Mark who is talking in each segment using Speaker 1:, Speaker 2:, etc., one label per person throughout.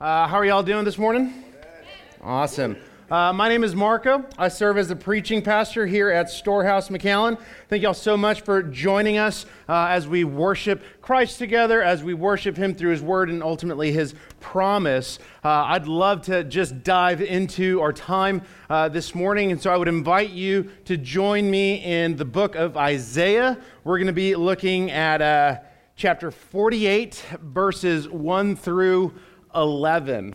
Speaker 1: Uh, how are y'all doing this morning? Awesome. Uh, my name is Marco. I serve as the preaching pastor here at Storehouse McAllen. Thank y'all so much for joining us uh, as we worship Christ together, as we worship Him through His Word and ultimately His promise. Uh, I'd love to just dive into our time uh, this morning, and so I would invite you to join me in the book of Isaiah. We're going to be looking at uh, chapter 48, verses 1 through 11.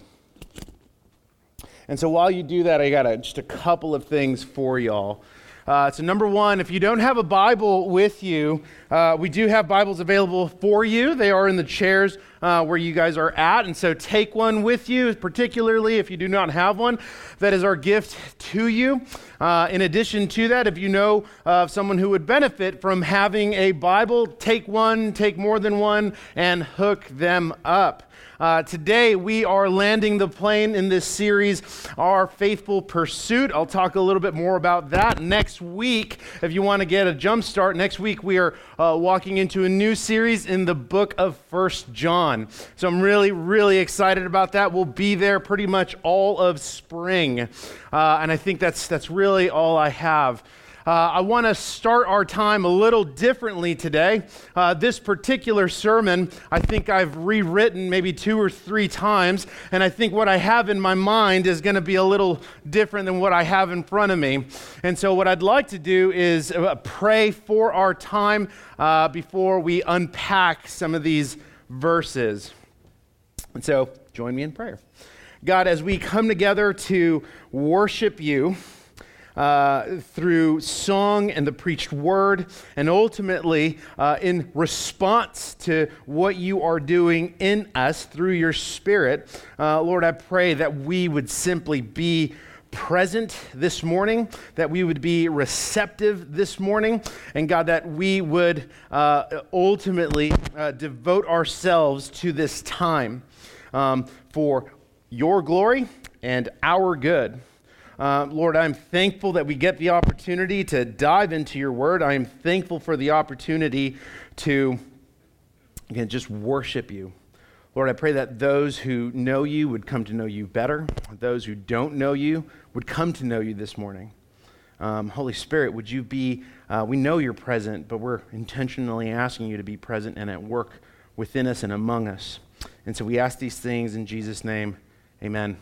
Speaker 1: And so while you do that, I got a, just a couple of things for y'all. Uh, so, number one, if you don't have a Bible with you, uh, we do have Bibles available for you. They are in the chairs uh, where you guys are at. And so, take one with you, particularly if you do not have one. That is our gift to you. Uh, in addition to that, if you know of someone who would benefit from having a Bible, take one, take more than one, and hook them up. Uh, today, we are landing the plane in this series, Our Faithful Pursuit. I'll talk a little bit more about that next week. If you want to get a jump start, next week we are uh, walking into a new series in the book of First John. So I'm really, really excited about that. We'll be there pretty much all of spring. Uh, and I think that's, that's really all I have. Uh, I want to start our time a little differently today. Uh, this particular sermon, I think I've rewritten maybe two or three times, and I think what I have in my mind is going to be a little different than what I have in front of me. And so, what I'd like to do is uh, pray for our time uh, before we unpack some of these verses. And so, join me in prayer. God, as we come together to worship you, uh, through song and the preached word, and ultimately uh, in response to what you are doing in us through your Spirit. Uh, Lord, I pray that we would simply be present this morning, that we would be receptive this morning, and God, that we would uh, ultimately uh, devote ourselves to this time um, for your glory and our good. Uh, Lord, I'm thankful that we get the opportunity to dive into your word. I am thankful for the opportunity to, again, just worship you. Lord, I pray that those who know you would come to know you better. Those who don't know you would come to know you this morning. Um, Holy Spirit, would you be, uh, we know you're present, but we're intentionally asking you to be present and at work within us and among us. And so we ask these things in Jesus' name. Amen.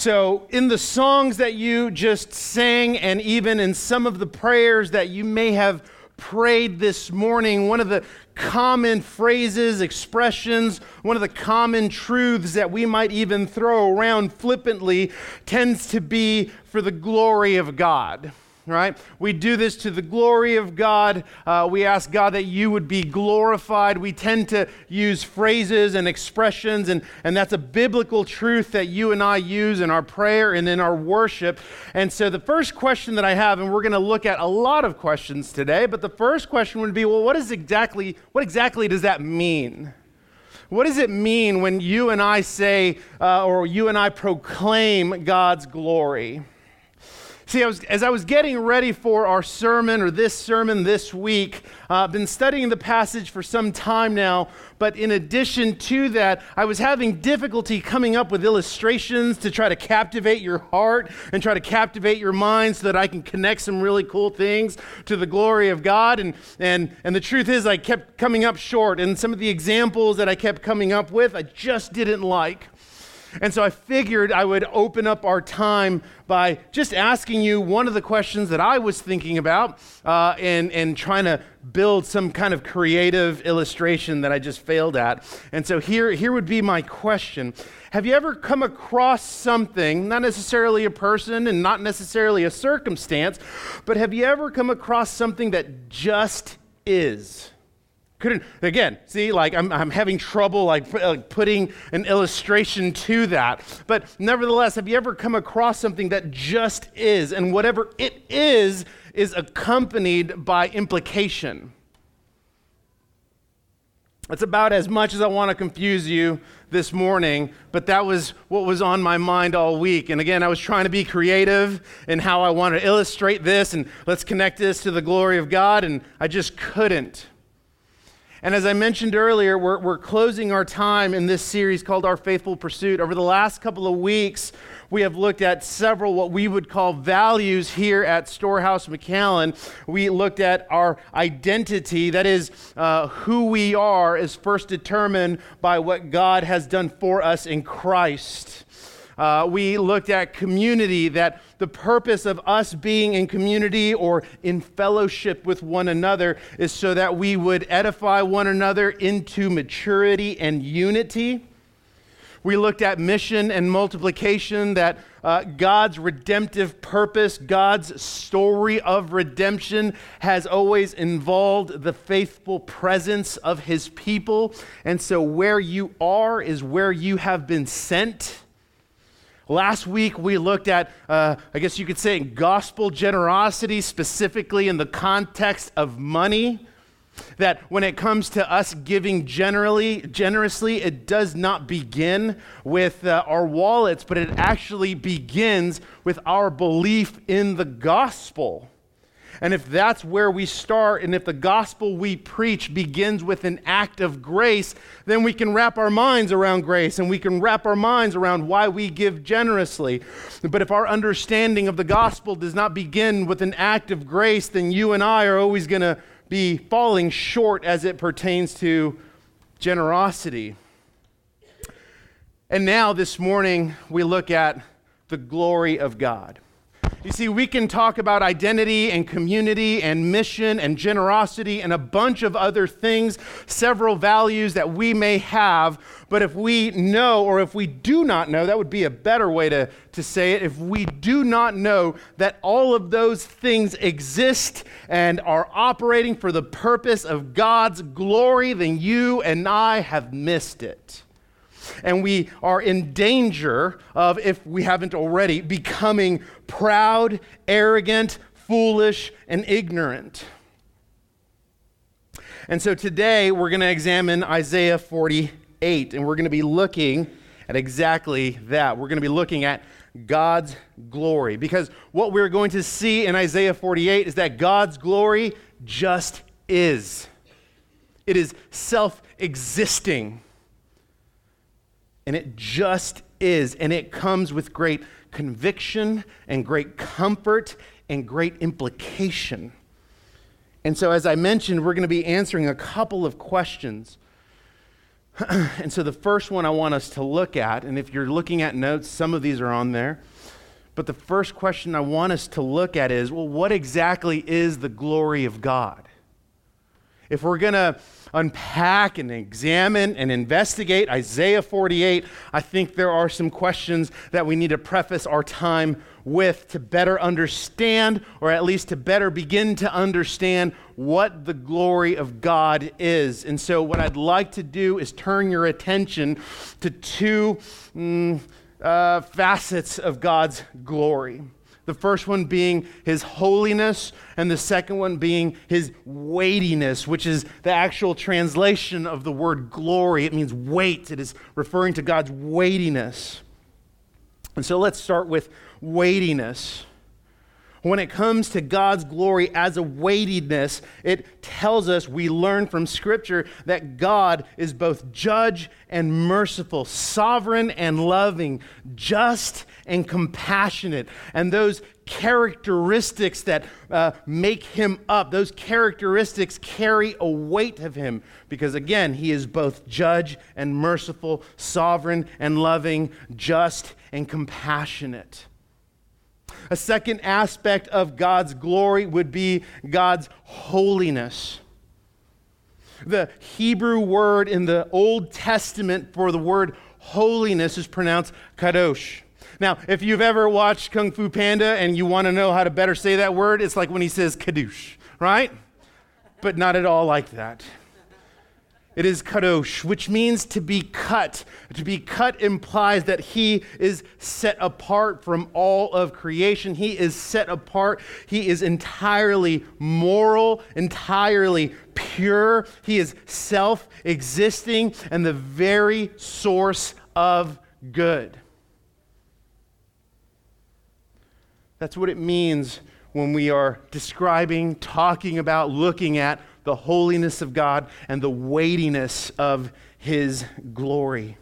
Speaker 1: So, in the songs that you just sang, and even in some of the prayers that you may have prayed this morning, one of the common phrases, expressions, one of the common truths that we might even throw around flippantly tends to be for the glory of God right? We do this to the glory of God. Uh, we ask God that you would be glorified. We tend to use phrases and expressions, and, and that's a biblical truth that you and I use in our prayer and in our worship. And so, the first question that I have, and we're going to look at a lot of questions today, but the first question would be well, what, is exactly, what exactly does that mean? What does it mean when you and I say, uh, or you and I proclaim God's glory? See, I was, as I was getting ready for our sermon or this sermon this week, uh, I've been studying the passage for some time now, but in addition to that, I was having difficulty coming up with illustrations to try to captivate your heart and try to captivate your mind so that I can connect some really cool things to the glory of God. And, and, and the truth is, I kept coming up short, and some of the examples that I kept coming up with, I just didn't like. And so I figured I would open up our time by just asking you one of the questions that I was thinking about uh, and, and trying to build some kind of creative illustration that I just failed at. And so here, here would be my question Have you ever come across something, not necessarily a person and not necessarily a circumstance, but have you ever come across something that just is? Couldn't again see like i'm, I'm having trouble like, like putting an illustration to that. But nevertheless have you ever come across something that just is and whatever it is is accompanied by implication? That's about as much as i want to confuse you this morning but that was what was on my mind all week. And again i was trying to be creative in how i want to illustrate this and let's connect this to the glory of god and i just couldn't And as I mentioned earlier, we're, we're closing our time in this series called Our Faithful Pursuit. Over the last couple of weeks, we have looked at several what we would call values here at Storehouse McAllen. We looked at our identity, that is, uh, who we are, is first determined by what God has done for us in Christ. Uh, we looked at community, that the purpose of us being in community or in fellowship with one another is so that we would edify one another into maturity and unity. We looked at mission and multiplication, that uh, God's redemptive purpose, God's story of redemption has always involved the faithful presence of his people. And so, where you are is where you have been sent. Last week, we looked at, uh, I guess you could say, gospel generosity, specifically in the context of money. That when it comes to us giving generally, generously, it does not begin with uh, our wallets, but it actually begins with our belief in the gospel. And if that's where we start, and if the gospel we preach begins with an act of grace, then we can wrap our minds around grace and we can wrap our minds around why we give generously. But if our understanding of the gospel does not begin with an act of grace, then you and I are always going to be falling short as it pertains to generosity. And now, this morning, we look at the glory of God. You see, we can talk about identity and community and mission and generosity and a bunch of other things, several values that we may have. But if we know, or if we do not know, that would be a better way to, to say it. If we do not know that all of those things exist and are operating for the purpose of God's glory, then you and I have missed it and we are in danger of, if we haven't already, becoming proud, arrogant, foolish, and ignorant. And so today we're going to examine Isaiah 48, and we're going to be looking at exactly that. We're going to be looking at God's glory. Because what we're going to see in Isaiah 48 is that God's glory just is, it is self existing. And it just is. And it comes with great conviction and great comfort and great implication. And so, as I mentioned, we're going to be answering a couple of questions. and so, the first one I want us to look at, and if you're looking at notes, some of these are on there. But the first question I want us to look at is well, what exactly is the glory of God? If we're going to unpack and examine and investigate Isaiah 48, I think there are some questions that we need to preface our time with to better understand, or at least to better begin to understand what the glory of God is. And so, what I'd like to do is turn your attention to two mm, uh, facets of God's glory. The first one being his holiness, and the second one being his weightiness, which is the actual translation of the word glory. It means weight, it is referring to God's weightiness. And so let's start with weightiness. When it comes to God's glory as a weightiness, it tells us, we learn from Scripture, that God is both judge and merciful, sovereign and loving, just and compassionate. And those characteristics that uh, make him up, those characteristics carry a weight of him because, again, he is both judge and merciful, sovereign and loving, just and compassionate. A second aspect of God's glory would be God's holiness. The Hebrew word in the Old Testament for the word holiness is pronounced kadosh. Now, if you've ever watched Kung Fu Panda and you want to know how to better say that word, it's like when he says kadosh, right? But not at all like that. It is kadosh, which means to be cut. To be cut implies that he is set apart from all of creation. He is set apart. He is entirely moral, entirely pure. He is self existing and the very source of good. That's what it means when we are describing, talking about, looking at the holiness of God and the weightiness of his glory.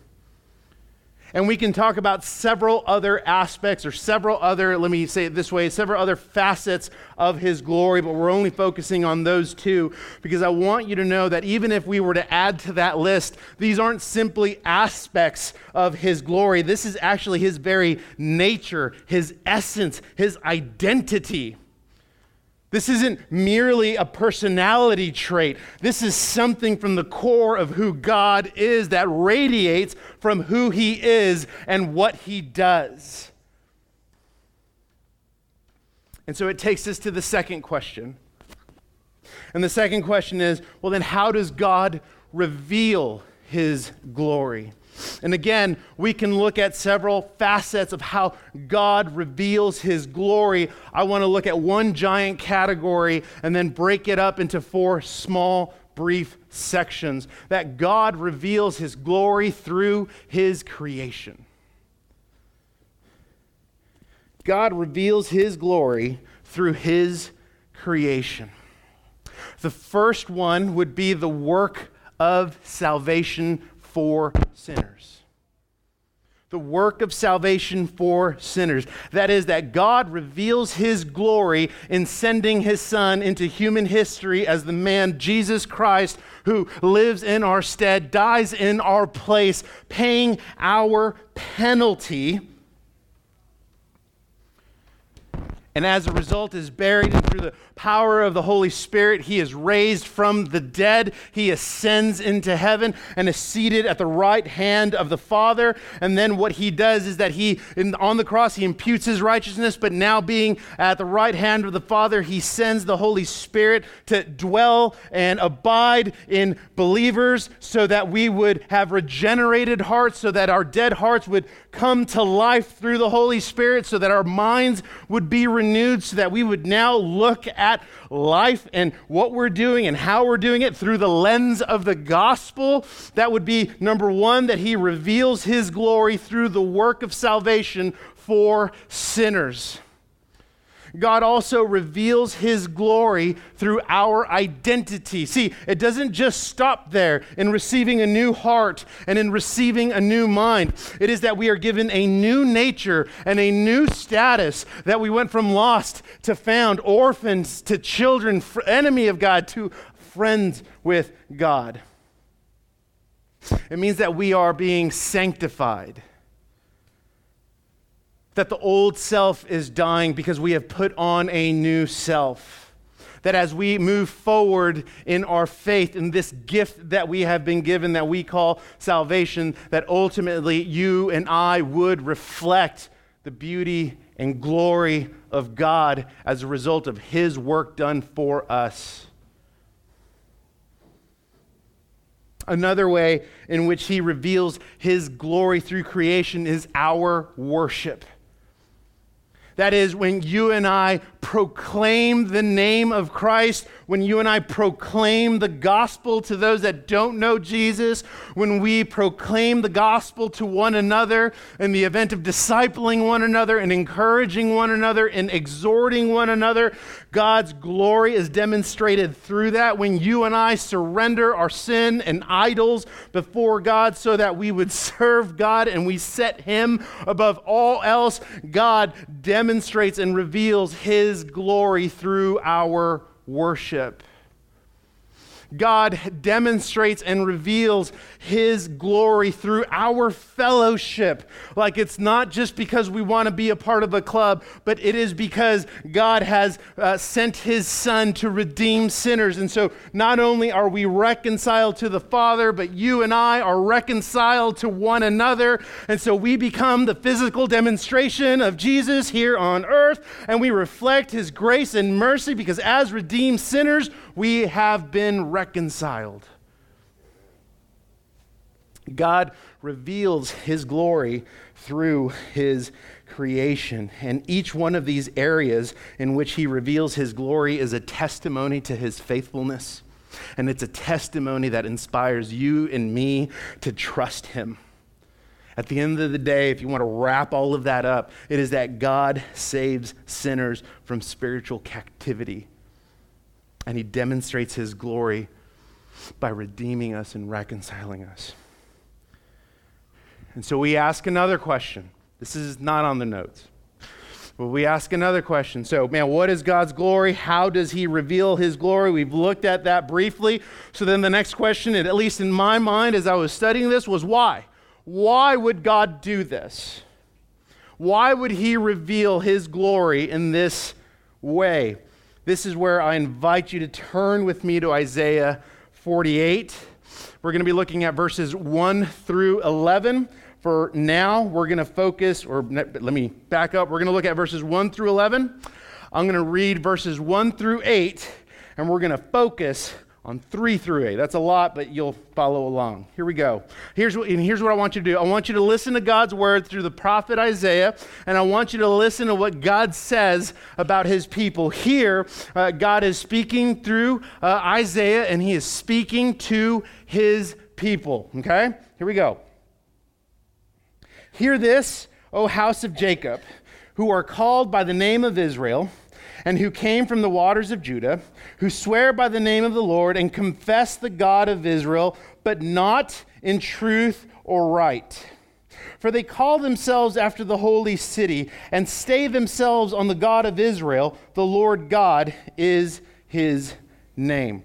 Speaker 1: And we can talk about several other aspects or several other, let me say it this way, several other facets of his glory, but we're only focusing on those two because I want you to know that even if we were to add to that list, these aren't simply aspects of his glory. This is actually his very nature, his essence, his identity. This isn't merely a personality trait. This is something from the core of who God is that radiates from who He is and what He does. And so it takes us to the second question. And the second question is well, then, how does God reveal His glory? And again, we can look at several facets of how God reveals his glory. I want to look at one giant category and then break it up into four small, brief sections that God reveals his glory through his creation. God reveals his glory through his creation. The first one would be the work of salvation for sinners. The work of salvation for sinners. That is, that God reveals his glory in sending his son into human history as the man Jesus Christ who lives in our stead, dies in our place, paying our penalty and as a result is buried and through the power of the holy spirit he is raised from the dead. He ascends into heaven and is seated at the right hand of the father. And then what he does is that he in, on the cross he imputes his righteousness. But now being at the right hand of the father he sends the holy spirit to dwell and abide in believers so that we would have regenerated hearts so that our dead hearts would come to life through the holy spirit so that our minds would be renewed so that we would now look at life and what we're doing and how we're doing it through the lens of the gospel. That would be number one, that he reveals his glory through the work of salvation for sinners. God also reveals his glory through our identity. See, it doesn't just stop there in receiving a new heart and in receiving a new mind. It is that we are given a new nature and a new status, that we went from lost to found, orphans to children, enemy of God to friends with God. It means that we are being sanctified that the old self is dying because we have put on a new self. That as we move forward in our faith, in this gift that we have been given that we call salvation, that ultimately you and I would reflect the beauty and glory of God as a result of His work done for us. Another way in which He reveals His glory through creation is our worship. That is, when you and I proclaim the name of Christ, when you and I proclaim the gospel to those that don't know Jesus, when we proclaim the gospel to one another in the event of discipling one another and encouraging one another and exhorting one another, God's glory is demonstrated through that. When you and I surrender our sin and idols before God so that we would serve God and we set Him above all else, God demonstrates and reveals His his glory through our worship. God demonstrates and reveals his glory through our fellowship. Like it's not just because we want to be a part of a club, but it is because God has uh, sent his son to redeem sinners. And so not only are we reconciled to the Father, but you and I are reconciled to one another. And so we become the physical demonstration of Jesus here on earth, and we reflect his grace and mercy because as redeemed sinners, we have been reconciled. God reveals his glory through his creation. And each one of these areas in which he reveals his glory is a testimony to his faithfulness. And it's a testimony that inspires you and me to trust him. At the end of the day, if you want to wrap all of that up, it is that God saves sinners from spiritual captivity and he demonstrates his glory by redeeming us and reconciling us. And so we ask another question. This is not on the notes. But we ask another question. So, man, what is God's glory? How does he reveal his glory? We've looked at that briefly. So then the next question, at least in my mind as I was studying this, was why? Why would God do this? Why would he reveal his glory in this way? This is where I invite you to turn with me to Isaiah 48. We're going to be looking at verses 1 through 11. For now, we're going to focus, or let me back up. We're going to look at verses 1 through 11. I'm going to read verses 1 through 8, and we're going to focus on 3 through 8. That's a lot, but you'll follow along. Here we go. Here's what, and here's what I want you to do I want you to listen to God's word through the prophet Isaiah, and I want you to listen to what God says about his people. Here, uh, God is speaking through uh, Isaiah, and he is speaking to his people. Okay? Here we go. Hear this, O house of Jacob, who are called by the name of Israel, and who came from the waters of Judah, who swear by the name of the Lord and confess the God of Israel, but not in truth or right. For they call themselves after the holy city and stay themselves on the God of Israel. The Lord God is his name.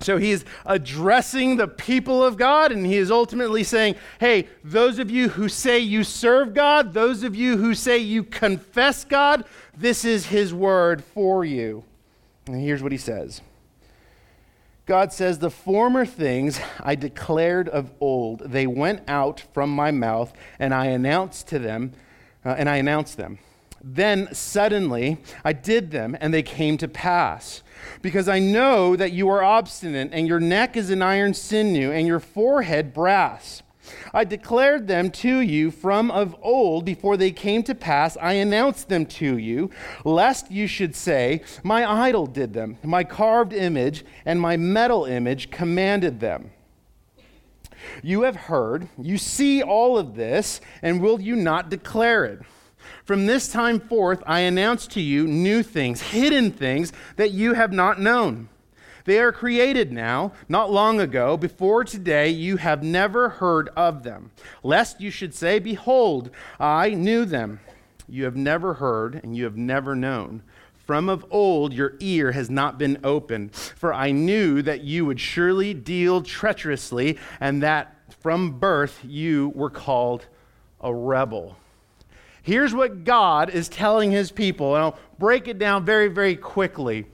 Speaker 1: So he's addressing the people of God, and he is ultimately saying, Hey, those of you who say you serve God, those of you who say you confess God, this is his word for you. And here's what he says God says, The former things I declared of old, they went out from my mouth, and I announced to them, uh, and I announced them. Then suddenly I did them, and they came to pass because I know that you are obstinate, and your neck is an iron sinew, and your forehead brass. I declared them to you from of old before they came to pass. I announced them to you, lest you should say, My idol did them, my carved image and my metal image commanded them. You have heard, you see all of this, and will you not declare it? From this time forth, I announce to you new things, hidden things that you have not known. They are created now, not long ago, before today you have never heard of them. Lest you should say, Behold, I knew them. You have never heard, and you have never known. From of old your ear has not been opened, for I knew that you would surely deal treacherously, and that from birth you were called a rebel. Here's what God is telling his people, and I'll break it down very, very quickly.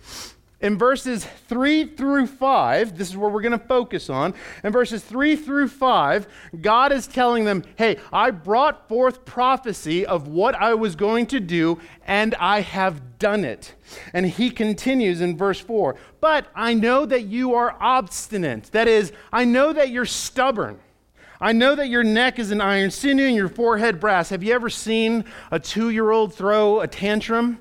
Speaker 1: In verses 3 through 5, this is where we're going to focus on. In verses 3 through 5, God is telling them, Hey, I brought forth prophecy of what I was going to do, and I have done it. And he continues in verse 4 But I know that you are obstinate. That is, I know that you're stubborn. I know that your neck is an iron sinew and your forehead brass. Have you ever seen a two year old throw a tantrum?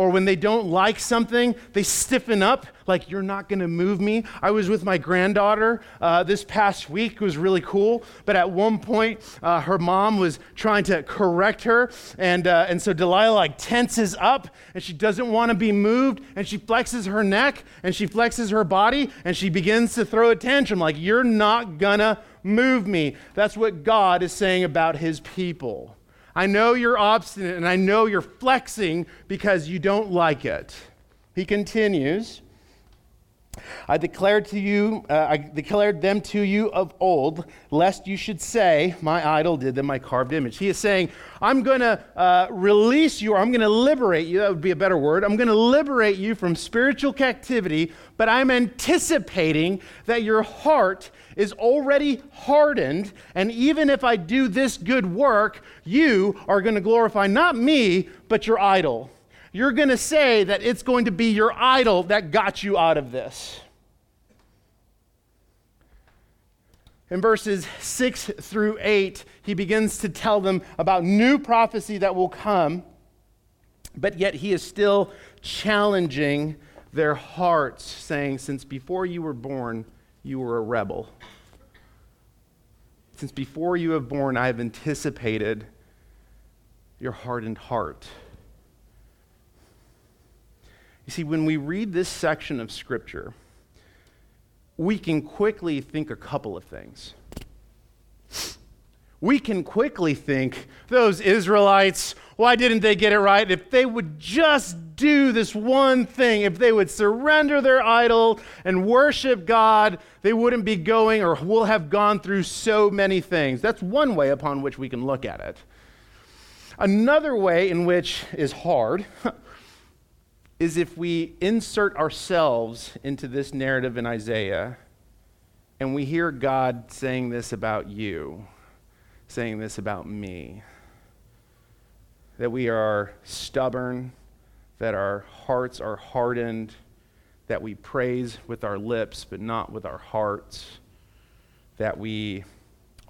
Speaker 1: Or when they don't like something, they stiffen up, like, you're not gonna move me. I was with my granddaughter uh, this past week, it was really cool. But at one point, uh, her mom was trying to correct her. And, uh, and so Delilah, like, tenses up and she doesn't wanna be moved. And she flexes her neck and she flexes her body and she begins to throw a tantrum, like, you're not gonna move me. That's what God is saying about his people. I know you're obstinate and I know you're flexing because you don't like it. He continues. I declared to you, uh, I declared them to you of old, lest you should say, My idol did them, my carved image. He is saying, I'm going to uh, release you, or I'm going to liberate you. That would be a better word. I'm going to liberate you from spiritual captivity, but I'm anticipating that your heart is already hardened. And even if I do this good work, you are going to glorify not me, but your idol you're going to say that it's going to be your idol that got you out of this. In verses 6 through 8, he begins to tell them about new prophecy that will come, but yet he is still challenging their hearts, saying, Since before you were born, you were a rebel. Since before you were born, I have anticipated your hardened heart. You see, when we read this section of Scripture, we can quickly think a couple of things. We can quickly think, those Israelites, why didn't they get it right? If they would just do this one thing, if they would surrender their idol and worship God, they wouldn't be going or will have gone through so many things. That's one way upon which we can look at it. Another way in which is hard is if we insert ourselves into this narrative in Isaiah and we hear God saying this about you, saying this about me that we are stubborn, that our hearts are hardened, that we praise with our lips but not with our hearts, that we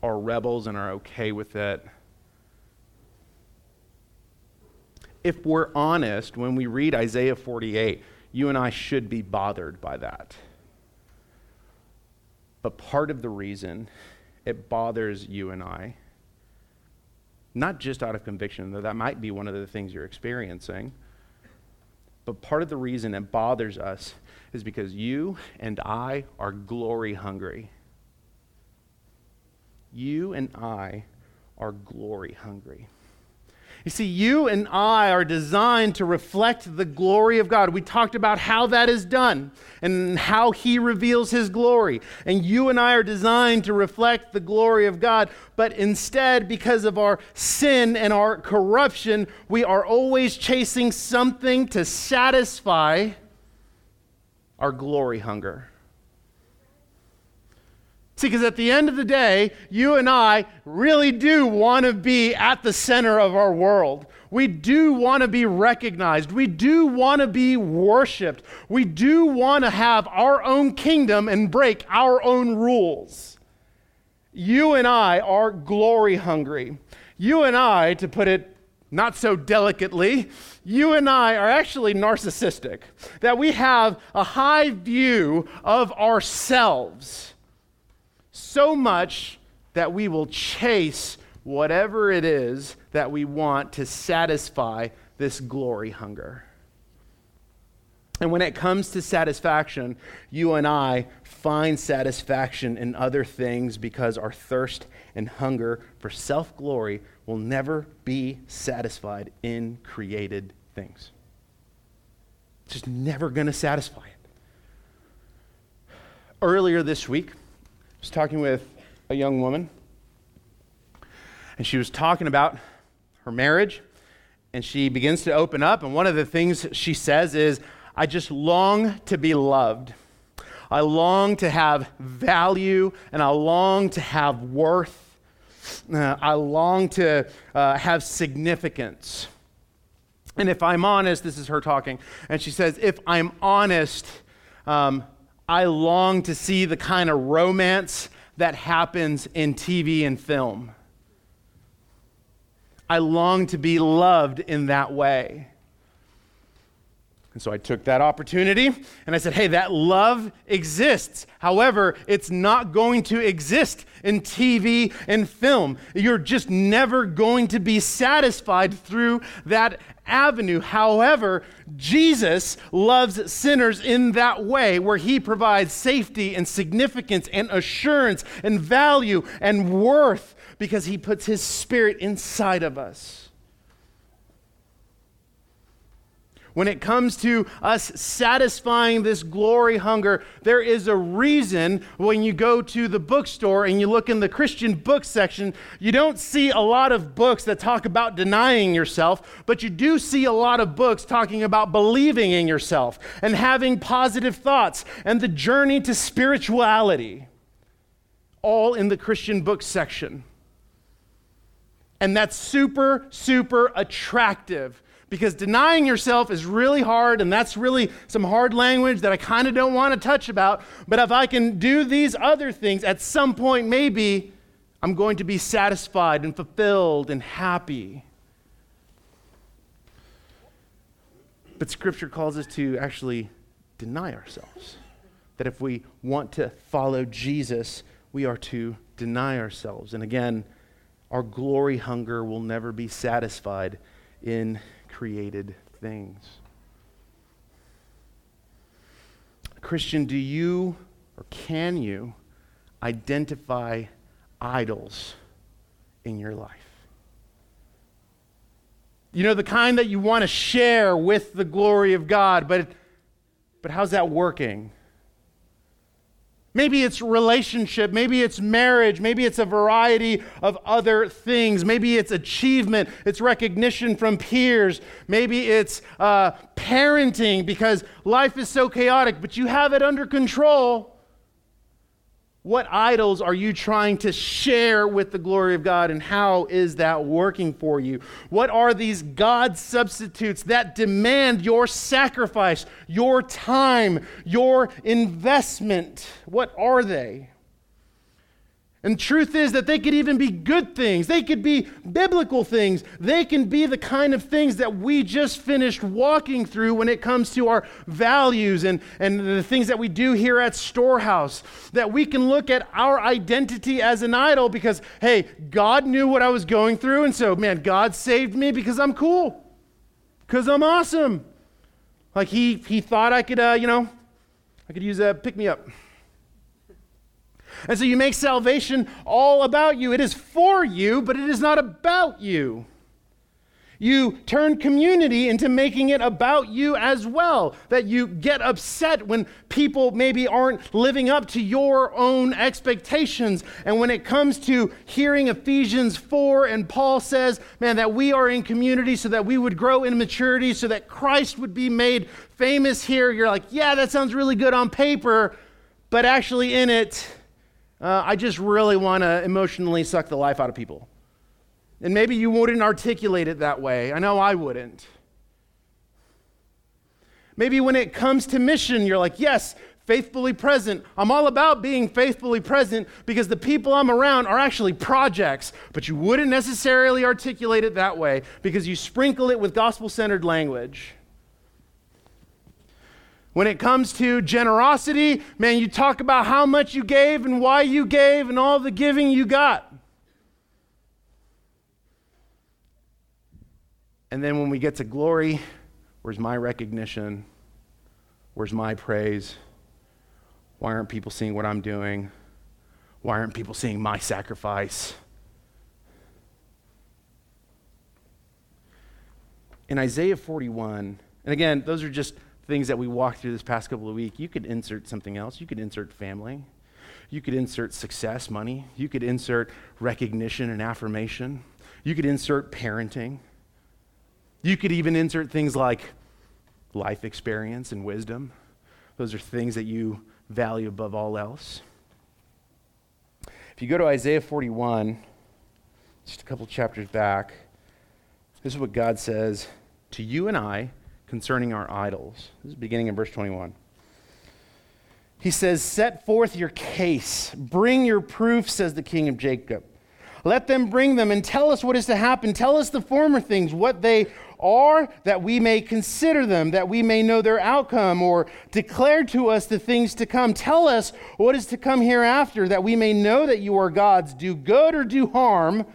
Speaker 1: are rebels and are okay with it. If we're honest, when we read Isaiah 48, you and I should be bothered by that. But part of the reason it bothers you and I not just out of conviction, though that might be one of the things you're experiencing. But part of the reason it bothers us is because you and I are glory hungry. You and I are glory hungry. You see, you and I are designed to reflect the glory of God. We talked about how that is done and how He reveals His glory. And you and I are designed to reflect the glory of God. But instead, because of our sin and our corruption, we are always chasing something to satisfy our glory hunger. See, because at the end of the day, you and I really do want to be at the center of our world. We do want to be recognized. We do want to be worshiped. We do want to have our own kingdom and break our own rules. You and I are glory hungry. You and I, to put it not so delicately, you and I are actually narcissistic, that we have a high view of ourselves so much that we will chase whatever it is that we want to satisfy this glory hunger. And when it comes to satisfaction, you and I find satisfaction in other things because our thirst and hunger for self glory will never be satisfied in created things. It's just never going to satisfy it. Earlier this week, was talking with a young woman, and she was talking about her marriage, and she begins to open up. And one of the things she says is, I just long to be loved. I long to have value, and I long to have worth. Uh, I long to uh, have significance. And if I'm honest, this is her talking, and she says, if I'm honest, um, I long to see the kind of romance that happens in TV and film. I long to be loved in that way. And so I took that opportunity and I said, hey, that love exists. However, it's not going to exist in TV and film. You're just never going to be satisfied through that avenue. However, Jesus loves sinners in that way where he provides safety and significance and assurance and value and worth because he puts his spirit inside of us. When it comes to us satisfying this glory hunger, there is a reason when you go to the bookstore and you look in the Christian book section, you don't see a lot of books that talk about denying yourself, but you do see a lot of books talking about believing in yourself and having positive thoughts and the journey to spirituality, all in the Christian book section. And that's super, super attractive because denying yourself is really hard and that's really some hard language that I kind of don't want to touch about. But if I can do these other things, at some point, maybe I'm going to be satisfied and fulfilled and happy. But Scripture calls us to actually deny ourselves. That if we want to follow Jesus, we are to deny ourselves. And again, our glory hunger will never be satisfied in created things. Christian, do you or can you identify idols in your life? You know, the kind that you want to share with the glory of God, but, but how's that working? Maybe it's relationship, maybe it's marriage, maybe it's a variety of other things. Maybe it's achievement, it's recognition from peers, maybe it's uh, parenting because life is so chaotic, but you have it under control. What idols are you trying to share with the glory of God, and how is that working for you? What are these God substitutes that demand your sacrifice, your time, your investment? What are they? And truth is that they could even be good things. They could be biblical things. They can be the kind of things that we just finished walking through when it comes to our values and, and the things that we do here at Storehouse. That we can look at our identity as an idol because, hey, God knew what I was going through. And so, man, God saved me because I'm cool, because I'm awesome. Like he, he thought I could, uh, you know, I could use a pick me up. And so you make salvation all about you. It is for you, but it is not about you. You turn community into making it about you as well. That you get upset when people maybe aren't living up to your own expectations. And when it comes to hearing Ephesians 4, and Paul says, man, that we are in community so that we would grow in maturity, so that Christ would be made famous here, you're like, yeah, that sounds really good on paper, but actually in it, uh, I just really want to emotionally suck the life out of people. And maybe you wouldn't articulate it that way. I know I wouldn't. Maybe when it comes to mission, you're like, yes, faithfully present. I'm all about being faithfully present because the people I'm around are actually projects, but you wouldn't necessarily articulate it that way because you sprinkle it with gospel centered language. When it comes to generosity, man, you talk about how much you gave and why you gave and all the giving you got. And then when we get to glory, where's my recognition? Where's my praise? Why aren't people seeing what I'm doing? Why aren't people seeing my sacrifice? In Isaiah 41, and again, those are just things that we walked through this past couple of weeks, you could insert something else. You could insert family. You could insert success, money. You could insert recognition and affirmation. You could insert parenting. You could even insert things like life experience and wisdom. Those are things that you value above all else. If you go to Isaiah 41, just a couple chapters back, this is what God says to you and I concerning our idols. This is beginning in verse 21. He says, Set forth your case, bring your proof, says the king of Jacob. Let them bring them and tell us what is to happen. Tell us the former things, what they are, that we may consider them, that we may know their outcome, or declare to us the things to come. Tell us what is to come hereafter, that we may know that you are gods. Do good or do harm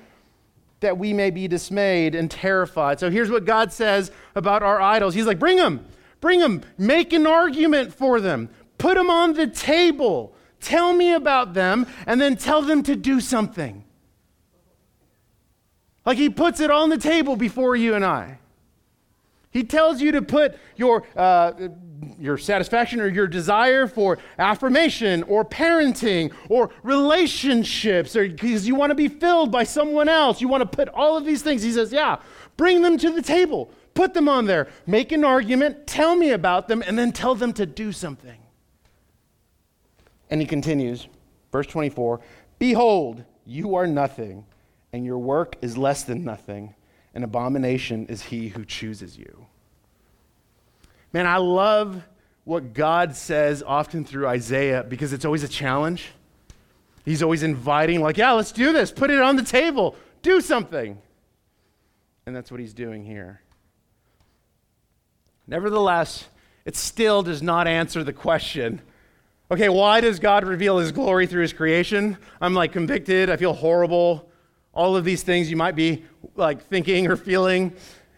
Speaker 1: that we may be dismayed and terrified. So here's what God says about our idols He's like, bring them, bring them, make an argument for them, put them on the table, tell me about them, and then tell them to do something. Like he puts it on the table before you and I. He tells you to put your, uh, your satisfaction or your desire for affirmation or parenting or relationships or because you want to be filled by someone else. You want to put all of these things. He says, Yeah, bring them to the table, put them on there, make an argument, tell me about them, and then tell them to do something. And he continues, verse 24 Behold, you are nothing, and your work is less than nothing. An abomination is he who chooses you. Man, I love what God says often through Isaiah because it's always a challenge. He's always inviting, like, yeah, let's do this. Put it on the table. Do something. And that's what he's doing here. Nevertheless, it still does not answer the question okay, why does God reveal his glory through his creation? I'm like convicted. I feel horrible all of these things you might be like thinking or feeling.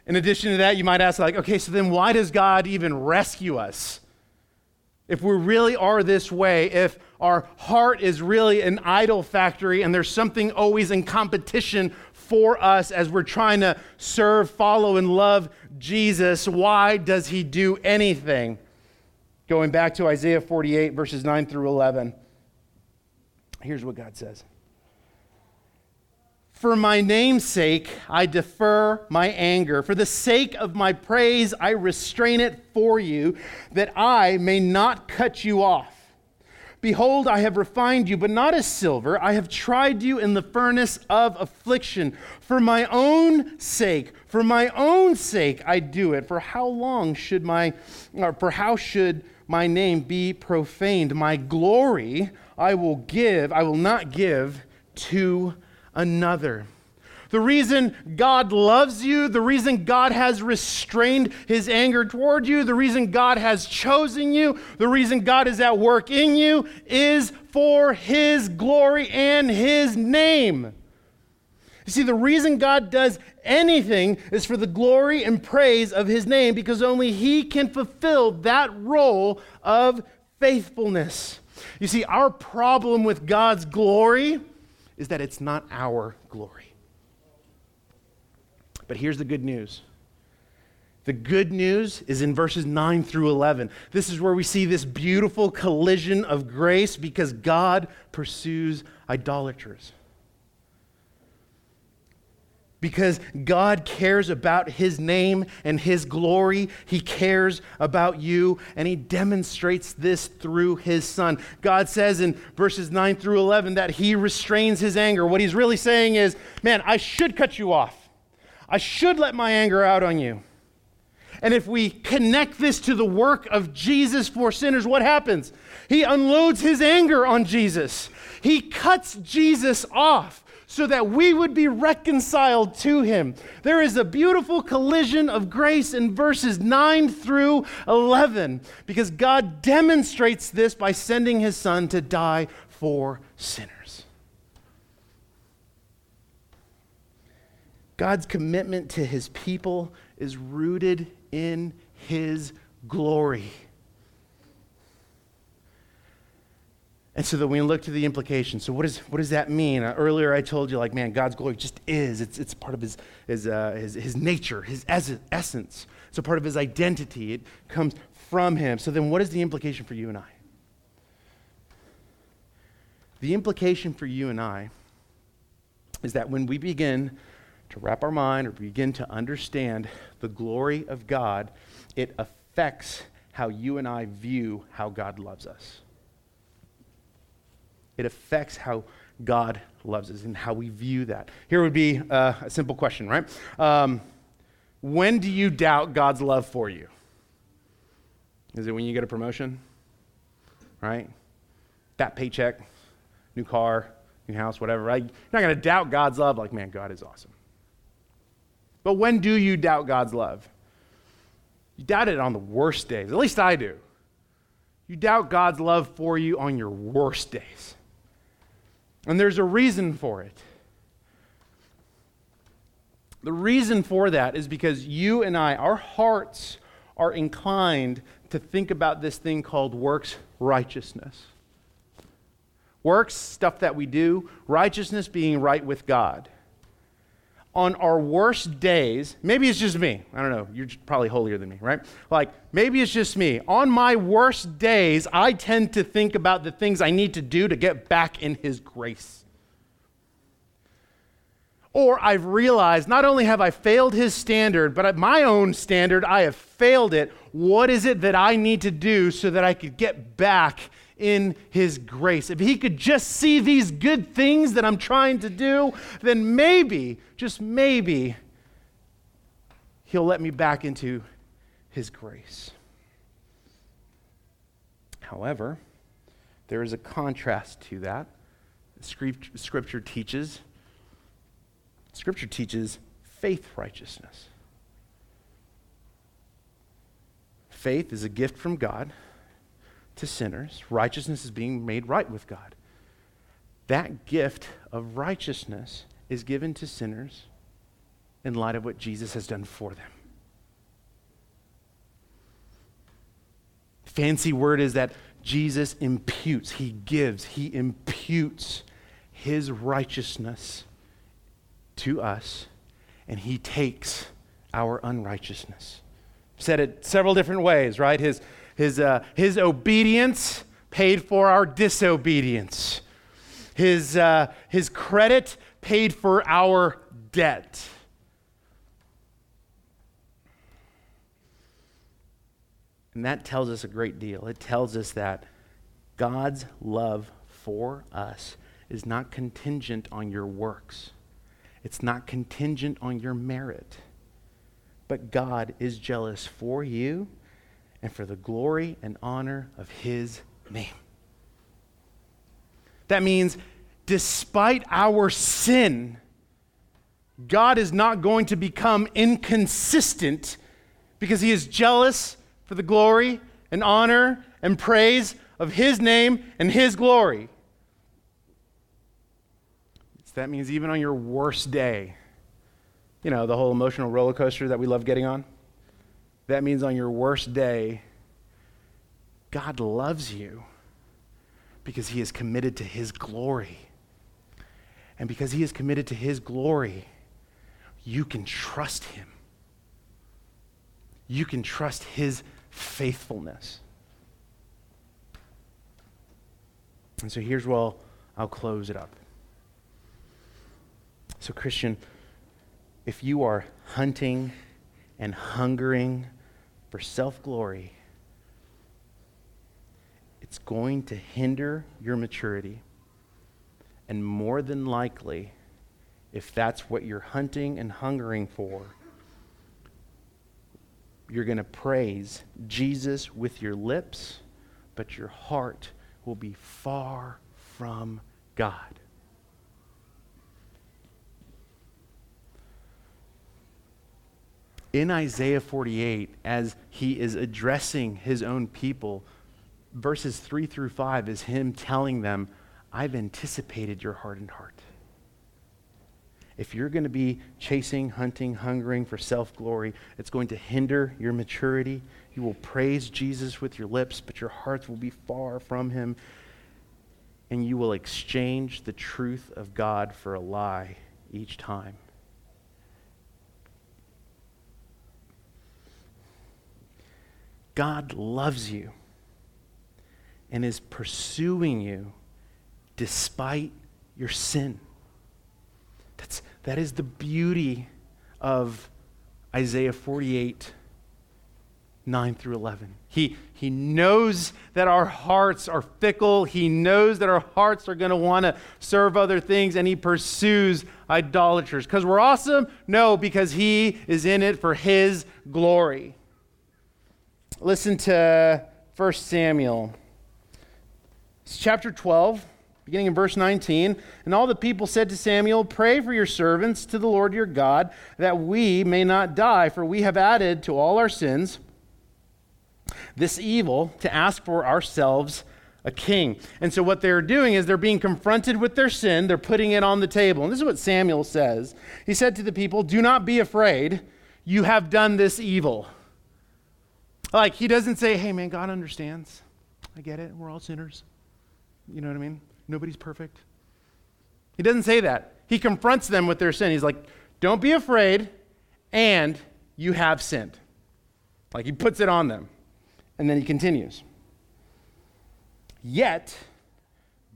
Speaker 1: In addition to that, you might ask, like, okay, so then why does God even rescue us? if we really are this way, if our heart is really an idol factory and there's something always in competition for us as we're trying to serve, follow, and love Jesus, why does he do anything? Going back to Isaiah 48, verses 9 through 11, here's what God says. For my name's sake, I defer my anger. For the sake of my praise, I restrain it for you, that I may not cut you off. Behold, I have refined you, but not as silver. I have tried you in the furnace of affliction. For my own sake, for my own sake, I do it. For how long should my, or for how should my name be profaned? My glory I will give, I will not give to another. The reason God loves you, the reason God has restrained his anger toward you, the reason God has chosen you, the reason God is at work in you is for his glory and his name. You see, the reason God does anything is for the glory and praise of his name because only he can fulfill that role of faithfulness. You see, our problem with God's glory is that it's not our glory. But here's the good news. The good news is in verses 9 through 11. This is where we see this beautiful collision of grace because God pursues idolaters because God cares about his name and his glory. He cares about you, and he demonstrates this through his son. God says in verses 9 through 11 that he restrains his anger. What he's really saying is, man, I should cut you off. I should let my anger out on you. And if we connect this to the work of Jesus for sinners, what happens? He unloads his anger on Jesus. He cuts Jesus off so that we would be reconciled to him. There is a beautiful collision of grace in verses 9 through 11 because God demonstrates this by sending his son to die for sinners. God's commitment to his people is rooted in his glory. And so that we look to the implications. So what, is, what does that mean? Uh, earlier I told you, like, man, God's glory just is. It's, it's part of his, his, uh, his, his nature, his es- essence. It's a part of his identity. It comes from him. So then what is the implication for you and I? The implication for you and I is that when we begin to wrap our mind or begin to understand the glory of God, it affects how you and I view how God loves us. It affects how God loves us and how we view that. Here would be uh, a simple question, right? Um, when do you doubt God's love for you? Is it when you get a promotion? Right? That paycheck, new car, new house, whatever, right? You're not going to doubt God's love like, man, God is awesome. But when do you doubt God's love? You doubt it on the worst days. At least I do. You doubt God's love for you on your worst days. And there's a reason for it. The reason for that is because you and I, our hearts are inclined to think about this thing called works righteousness. Works, stuff that we do, righteousness being right with God on our worst days, maybe it's just me. I don't know. You're probably holier than me, right? Like, maybe it's just me. On my worst days, I tend to think about the things I need to do to get back in His grace. Or I've realized not only have I failed His standard, but at my own standard, I have failed it. What is it that I need to do so that I could get back in His grace. If He could just see these good things that I'm trying to do, then maybe, just maybe, He'll let me back into His grace. However, there is a contrast to that. Scripture teaches. Scripture teaches faith righteousness. Faith is a gift from God to sinners. Righteousness is being made right with God. That gift of righteousness is given to sinners in light of what Jesus has done for them. fancy word is that Jesus imputes, he gives, he imputes his righteousness to us, and he takes our unrighteousness. Said it several different ways, right? His, his, uh, his obedience paid for our disobedience. His, uh, his credit paid for our debt. And that tells us a great deal. It tells us that God's love for us is not contingent on your works, it's not contingent on your merit. But God is jealous for you and for the glory and honor of His name. That means, despite our sin, God is not going to become inconsistent because He is jealous for the glory and honor and praise of His name and His glory. So that means even on your worst day, you know, the whole emotional roller coaster that we love getting on, that means on your worst day, God loves you because He is committed to His glory. And because He is committed to His glory, you can trust Him. You can trust His faithfulness. And so here's where I'll, I'll close it up. So, Christian, if you are hunting and hungering for self glory, it's going to hinder your maturity. And more than likely, if that's what you're hunting and hungering for, you're going to praise Jesus with your lips, but your heart will be far from God. In Isaiah 48, as he is addressing his own people, verses 3 through 5 is him telling them, I've anticipated your hardened heart if you're going to be chasing, hunting, hungering for self glory, it's going to hinder your maturity. You will praise Jesus with your lips, but your hearts will be far from him. And you will exchange the truth of God for a lie each time. God loves you and is pursuing you despite your sin. That's, that is the beauty of Isaiah 48, 9 through 11. He, he knows that our hearts are fickle. He knows that our hearts are going to want to serve other things, and he pursues idolaters. Because we're awesome? No, because he is in it for his glory. Listen to 1 Samuel. It's chapter 12 beginning in verse 19. And all the people said to Samuel, Pray for your servants to the Lord your God, that we may not die, for we have added to all our sins this evil to ask for ourselves a king. And so what they're doing is they're being confronted with their sin, they're putting it on the table. And this is what Samuel says. He said to the people, Do not be afraid, you have done this evil. Like, he doesn't say, Hey, man, God understands. I get it. We're all sinners. You know what I mean? Nobody's perfect. He doesn't say that. He confronts them with their sin. He's like, don't be afraid, and you have sinned. Like he puts it on them. And then he continues. Yet,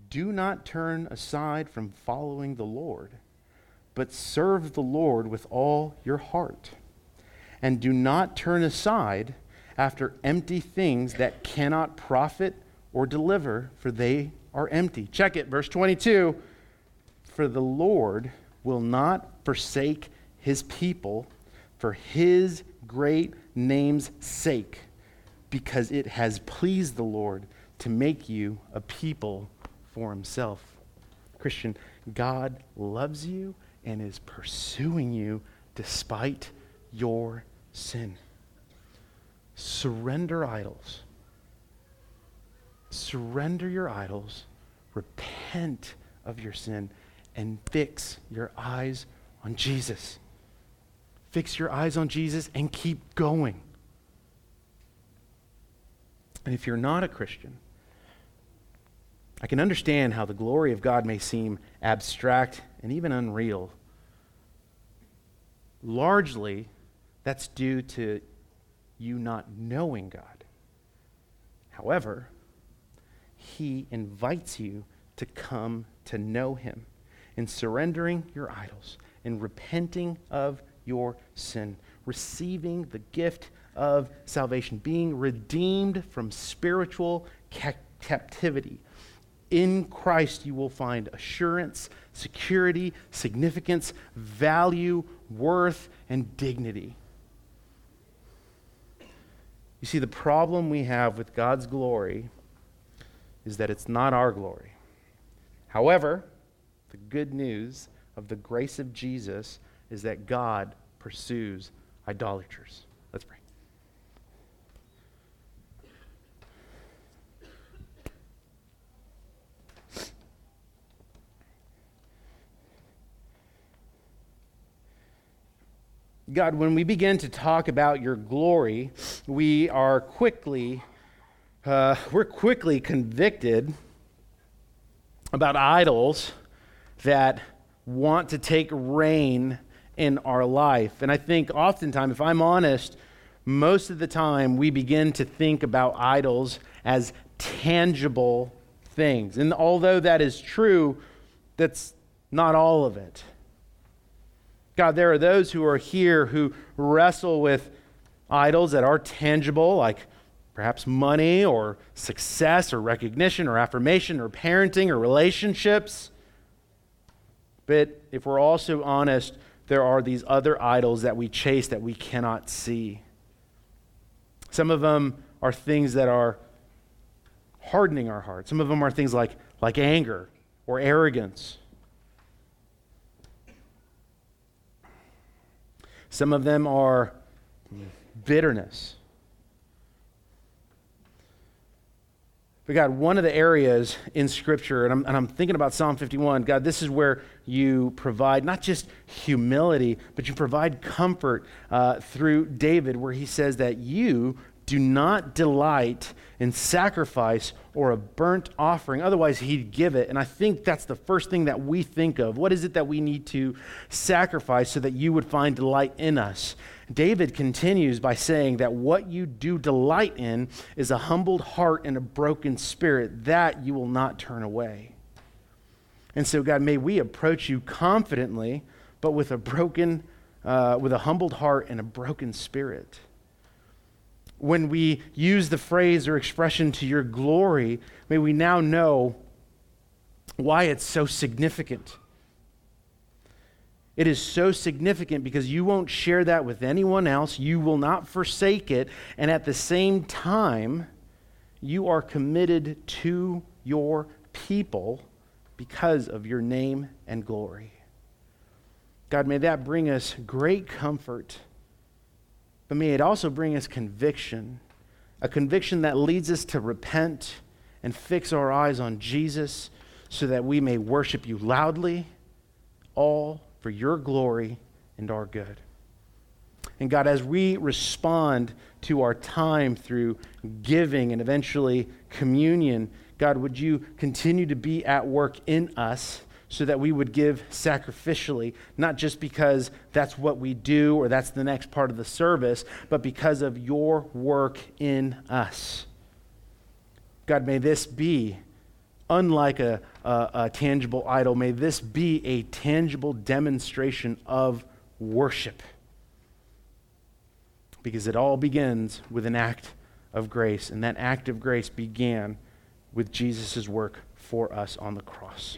Speaker 1: do not turn aside from following the Lord, but serve the Lord with all your heart. And do not turn aside after empty things that cannot profit or deliver, for they are empty. Check it, verse 22 For the Lord will not forsake his people for his great name's sake, because it has pleased the Lord to make you a people for himself. Christian, God loves you and is pursuing you despite your sin. Surrender idols surrender your idols, repent of your sin, and fix your eyes on Jesus. Fix your eyes on Jesus and keep going. And if you're not a Christian, I can understand how the glory of God may seem abstract and even unreal. Largely, that's due to you not knowing God. However, He invites you to come to know Him in surrendering your idols, in repenting of your sin, receiving the gift of salvation, being redeemed from spiritual ca- captivity in Christ, you will find assurance, security, significance, value, worth, and dignity. You see, the problem we have with God's glory is that it's not our glory. However, the good news of the grace of Jesus is that God pursues idolaters. Let's pray. God, when we begin to talk about your glory, we are quickly, uh, we're quickly convicted about idols that want to take reign in our life. And I think oftentimes, if I'm honest, most of the time we begin to think about idols as tangible things. And although that is true, that's not all of it. God, there are those who are here who wrestle with idols that are tangible, like perhaps money or success or recognition or affirmation or parenting or relationships. But if we're also honest, there are these other idols that we chase that we cannot see. Some of them are things that are hardening our hearts. Some of them are things like, like anger or arrogance Some of them are bitterness. But God, one of the areas in Scripture, and I'm, and I'm, thinking about Psalm 51, God, this is where you provide not just humility, but you provide comfort uh, through David, where he says that you do not delight in sacrifice or a burnt offering. Otherwise, he'd give it. And I think that's the first thing that we think of. What is it that we need to sacrifice so that you would find delight in us? David continues by saying that what you do delight in is a humbled heart and a broken spirit, that you will not turn away. And so, God, may we approach you confidently, but with a broken, uh, with a humbled heart and a broken spirit when we use the phrase or expression to your glory, may we now know why it's so significant. It is so significant because you won't share that with anyone else. You will not forsake it. And at the same time, you are committed to your people because of your name and glory. God, may that bring us great comfort but may it also bring us conviction, a conviction that leads us to repent and fix our eyes on Jesus so that we may worship you loudly, all for your glory and our good. And God, as we respond to our time through giving and eventually communion, God, would you continue to be at work in us so that we would give sacrificially, not just because that's what we do or that's the next part of the service, but because of your work in us. God, may this be, unlike a, a, a tangible idol, may this be a tangible demonstration of worship. Because it all begins with an act of grace, and that act of grace began with Jesus' work for us on the cross.